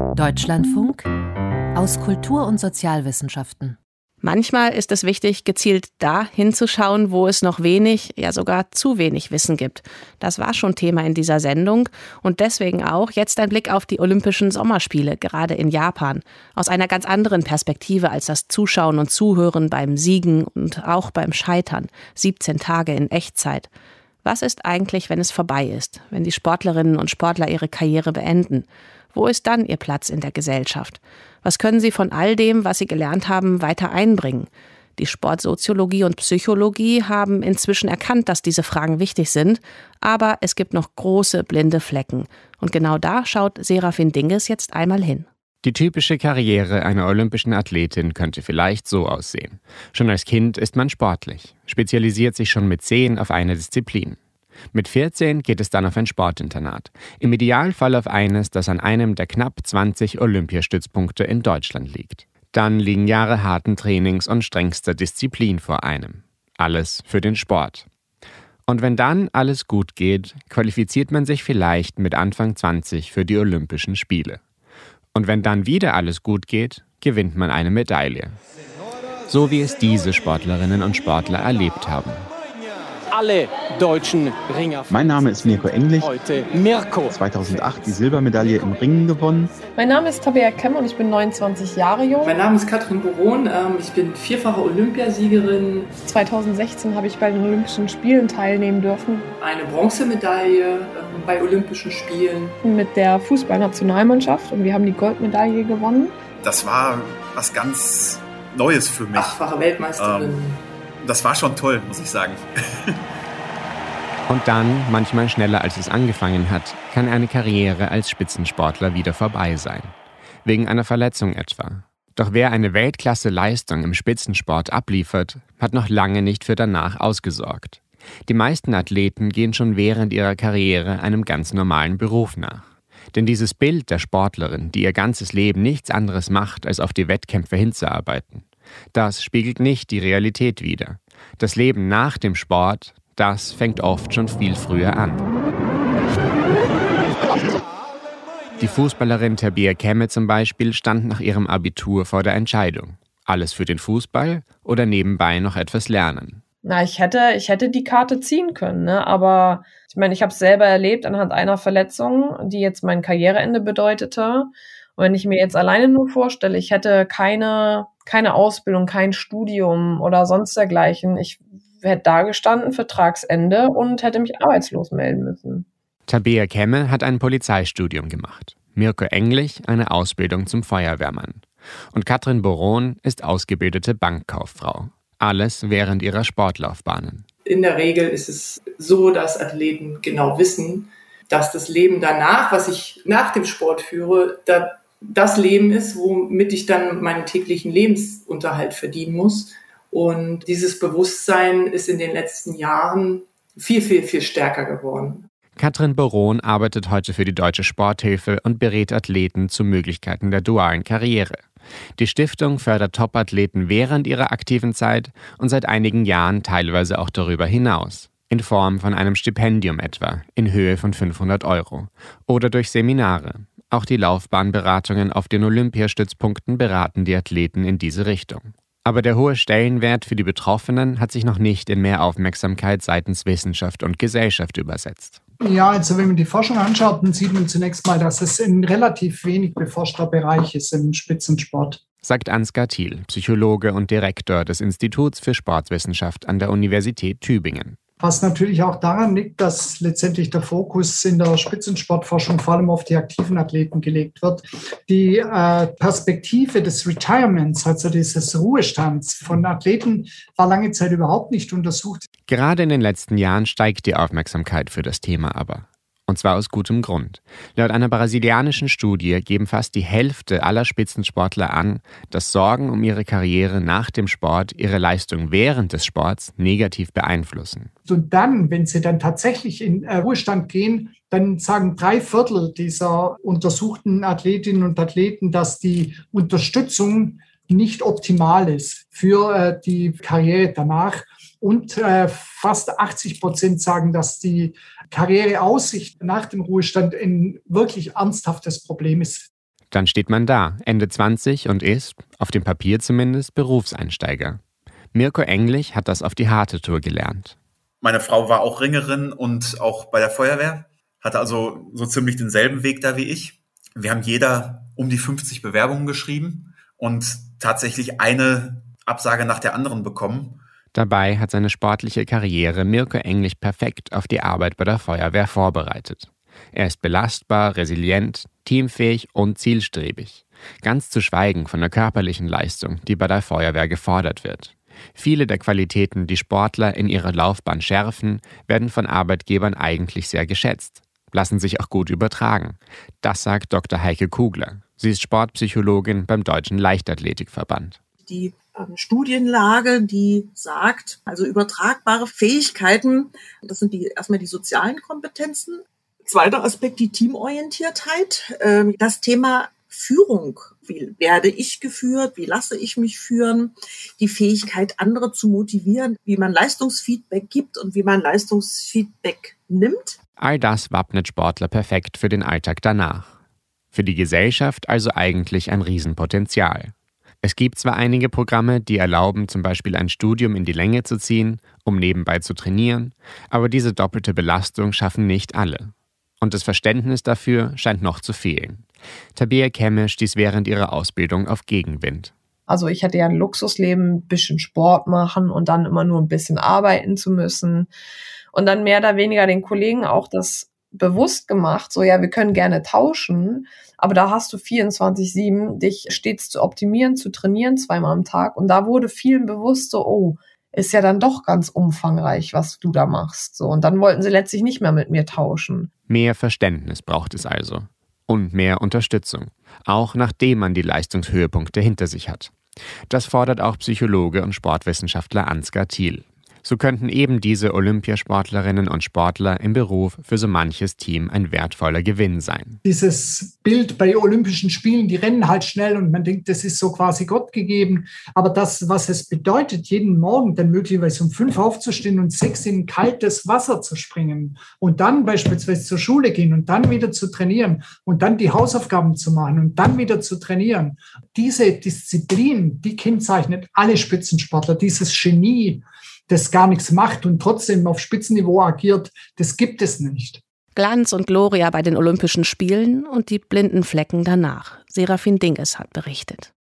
Deutschlandfunk aus Kultur- und Sozialwissenschaften. Manchmal ist es wichtig, gezielt da hinzuschauen, wo es noch wenig, ja sogar zu wenig Wissen gibt. Das war schon Thema in dieser Sendung und deswegen auch jetzt ein Blick auf die Olympischen Sommerspiele, gerade in Japan, aus einer ganz anderen Perspektive als das Zuschauen und Zuhören beim Siegen und auch beim Scheitern. 17 Tage in Echtzeit. Was ist eigentlich, wenn es vorbei ist, wenn die Sportlerinnen und Sportler ihre Karriere beenden? Wo ist dann ihr Platz in der Gesellschaft? Was können sie von all dem, was sie gelernt haben, weiter einbringen? Die Sportsoziologie und Psychologie haben inzwischen erkannt, dass diese Fragen wichtig sind, aber es gibt noch große blinde Flecken. Und genau da schaut Serafin Dinges jetzt einmal hin. Die typische Karriere einer olympischen Athletin könnte vielleicht so aussehen. Schon als Kind ist man sportlich, spezialisiert sich schon mit 10 auf eine Disziplin. Mit 14 geht es dann auf ein Sportinternat. Im Idealfall auf eines, das an einem der knapp 20 Olympiastützpunkte in Deutschland liegt. Dann liegen Jahre harten Trainings und strengster Disziplin vor einem. Alles für den Sport. Und wenn dann alles gut geht, qualifiziert man sich vielleicht mit Anfang 20 für die Olympischen Spiele. Und wenn dann wieder alles gut geht, gewinnt man eine Medaille. So wie es diese Sportlerinnen und Sportler erlebt haben alle deutschen Ringer. Mein Name ist Mirko Englich. Heute Mirko. 2008 die Silbermedaille im Ringen gewonnen. Mein Name ist Tabea Kemm und ich bin 29 Jahre jung. Mein Name ist Katrin Boron. Ähm, ich bin vierfache Olympiasiegerin. 2016 habe ich bei den Olympischen Spielen teilnehmen dürfen. Eine Bronzemedaille ähm, bei Olympischen Spielen. Mit der Fußballnationalmannschaft und wir haben die Goldmedaille gewonnen. Das war was ganz Neues für mich. Achtfache Weltmeisterin. Ähm das war schon toll, muss ich sagen. Und dann, manchmal schneller als es angefangen hat, kann eine Karriere als Spitzensportler wieder vorbei sein. Wegen einer Verletzung etwa. Doch wer eine Weltklasse-Leistung im Spitzensport abliefert, hat noch lange nicht für danach ausgesorgt. Die meisten Athleten gehen schon während ihrer Karriere einem ganz normalen Beruf nach. Denn dieses Bild der Sportlerin, die ihr ganzes Leben nichts anderes macht, als auf die Wettkämpfe hinzuarbeiten, das spiegelt nicht die Realität wider. Das Leben nach dem Sport, das fängt oft schon viel früher an. Die Fußballerin Tabea Kemme zum Beispiel stand nach ihrem Abitur vor der Entscheidung. Alles für den Fußball oder nebenbei noch etwas lernen? Na, ich hätte, ich hätte die Karte ziehen können, ne? aber ich meine, ich habe es selber erlebt anhand einer Verletzung, die jetzt mein Karriereende bedeutete. Und wenn ich mir jetzt alleine nur vorstelle, ich hätte keine, keine Ausbildung, kein Studium oder sonst dergleichen, ich hätte da gestanden, Vertragsende und hätte mich arbeitslos melden müssen. Tabea Kemme hat ein Polizeistudium gemacht. Mirko Englich eine Ausbildung zum Feuerwehrmann. Und Katrin Boron ist ausgebildete Bankkauffrau. Alles während ihrer Sportlaufbahnen. In der Regel ist es so, dass Athleten genau wissen, dass das Leben danach, was ich nach dem Sport führe, da das Leben ist, womit ich dann meinen täglichen Lebensunterhalt verdienen muss. Und dieses Bewusstsein ist in den letzten Jahren viel, viel, viel stärker geworden. Katrin Boron arbeitet heute für die Deutsche Sporthilfe und berät Athleten zu Möglichkeiten der dualen Karriere. Die Stiftung fördert Topathleten während ihrer aktiven Zeit und seit einigen Jahren teilweise auch darüber hinaus. In Form von einem Stipendium etwa, in Höhe von 500 Euro. Oder durch Seminare. Auch die Laufbahnberatungen auf den Olympiastützpunkten beraten die Athleten in diese Richtung. Aber der hohe Stellenwert für die Betroffenen hat sich noch nicht in mehr Aufmerksamkeit seitens Wissenschaft und Gesellschaft übersetzt. Ja, also wenn man die Forschung anschaut, dann sieht man zunächst mal, dass es ein relativ wenig beforschter Bereich ist im Spitzensport. Sagt Ansgar Thiel, Psychologe und Direktor des Instituts für Sportwissenschaft an der Universität Tübingen. Was natürlich auch daran liegt, dass letztendlich der Fokus in der Spitzensportforschung vor allem auf die aktiven Athleten gelegt wird. Die äh, Perspektive des Retirements, also dieses Ruhestands von Athleten, war lange Zeit überhaupt nicht untersucht. Gerade in den letzten Jahren steigt die Aufmerksamkeit für das Thema aber. Und zwar aus gutem Grund. Laut einer brasilianischen Studie geben fast die Hälfte aller Spitzensportler an, dass Sorgen um ihre Karriere nach dem Sport ihre Leistung während des Sports negativ beeinflussen. Und dann, wenn sie dann tatsächlich in äh, Ruhestand gehen, dann sagen drei Viertel dieser untersuchten Athletinnen und Athleten, dass die Unterstützung nicht optimal ist für äh, die Karriere danach. Und äh, fast 80 Prozent sagen, dass die Karriereaussicht nach dem Ruhestand ein wirklich ernsthaftes Problem ist. Dann steht man da, Ende 20 und ist, auf dem Papier zumindest, Berufseinsteiger. Mirko Englich hat das auf die harte Tour gelernt. Meine Frau war auch Ringerin und auch bei der Feuerwehr, hatte also so ziemlich denselben Weg da wie ich. Wir haben jeder um die 50 Bewerbungen geschrieben und tatsächlich eine Absage nach der anderen bekommen. Dabei hat seine sportliche Karriere Mirko Englich perfekt auf die Arbeit bei der Feuerwehr vorbereitet. Er ist belastbar, resilient, teamfähig und zielstrebig. Ganz zu schweigen von der körperlichen Leistung, die bei der Feuerwehr gefordert wird. Viele der Qualitäten, die Sportler in ihrer Laufbahn schärfen, werden von Arbeitgebern eigentlich sehr geschätzt, lassen sich auch gut übertragen. Das sagt Dr. Heike Kugler. Sie ist Sportpsychologin beim Deutschen Leichtathletikverband. Die Studienlage, die sagt, also übertragbare Fähigkeiten, das sind die erstmal die sozialen Kompetenzen, Zweiter Aspekt, die Teamorientiertheit. Ähm, das Thema Führung. Wie werde ich geführt? Wie lasse ich mich führen? Die Fähigkeit, andere zu motivieren, wie man Leistungsfeedback gibt und wie man Leistungsfeedback nimmt. All das wappnet Sportler perfekt für den Alltag danach. Für die Gesellschaft also eigentlich ein Riesenpotenzial. Es gibt zwar einige Programme, die erlauben, zum Beispiel ein Studium in die Länge zu ziehen, um nebenbei zu trainieren, aber diese doppelte Belastung schaffen nicht alle. Und das Verständnis dafür scheint noch zu fehlen. Tabea Kemme stieß während ihrer Ausbildung auf Gegenwind. Also ich hatte ja ein Luxusleben, ein bisschen Sport machen und dann immer nur ein bisschen arbeiten zu müssen. Und dann mehr oder weniger den Kollegen auch das bewusst gemacht, so ja, wir können gerne tauschen, aber da hast du 24-7, dich stets zu optimieren, zu trainieren, zweimal am Tag. Und da wurde vielen bewusst so, oh, ist ja dann doch ganz umfangreich, was du da machst. So, und dann wollten sie letztlich nicht mehr mit mir tauschen. Mehr Verständnis braucht es also. Und mehr Unterstützung. Auch nachdem man die Leistungshöhepunkte hinter sich hat. Das fordert auch Psychologe und Sportwissenschaftler Ansgar Thiel. So könnten eben diese Olympiasportlerinnen und Sportler im Beruf für so manches Team ein wertvoller Gewinn sein. Dieses Bild bei Olympischen Spielen, die rennen halt schnell und man denkt, das ist so quasi Gott gegeben. Aber das, was es bedeutet, jeden Morgen dann möglicherweise um fünf aufzustehen und sechs in kaltes Wasser zu springen und dann beispielsweise zur Schule gehen und dann wieder zu trainieren und dann die Hausaufgaben zu machen und dann wieder zu trainieren. Diese Disziplin, die kennzeichnet alle Spitzensportler, dieses Genie, das gar nichts macht und trotzdem auf Spitzenniveau agiert, das gibt es nicht. Glanz und Gloria bei den Olympischen Spielen und die blinden Flecken danach. Serafin Dinges hat berichtet.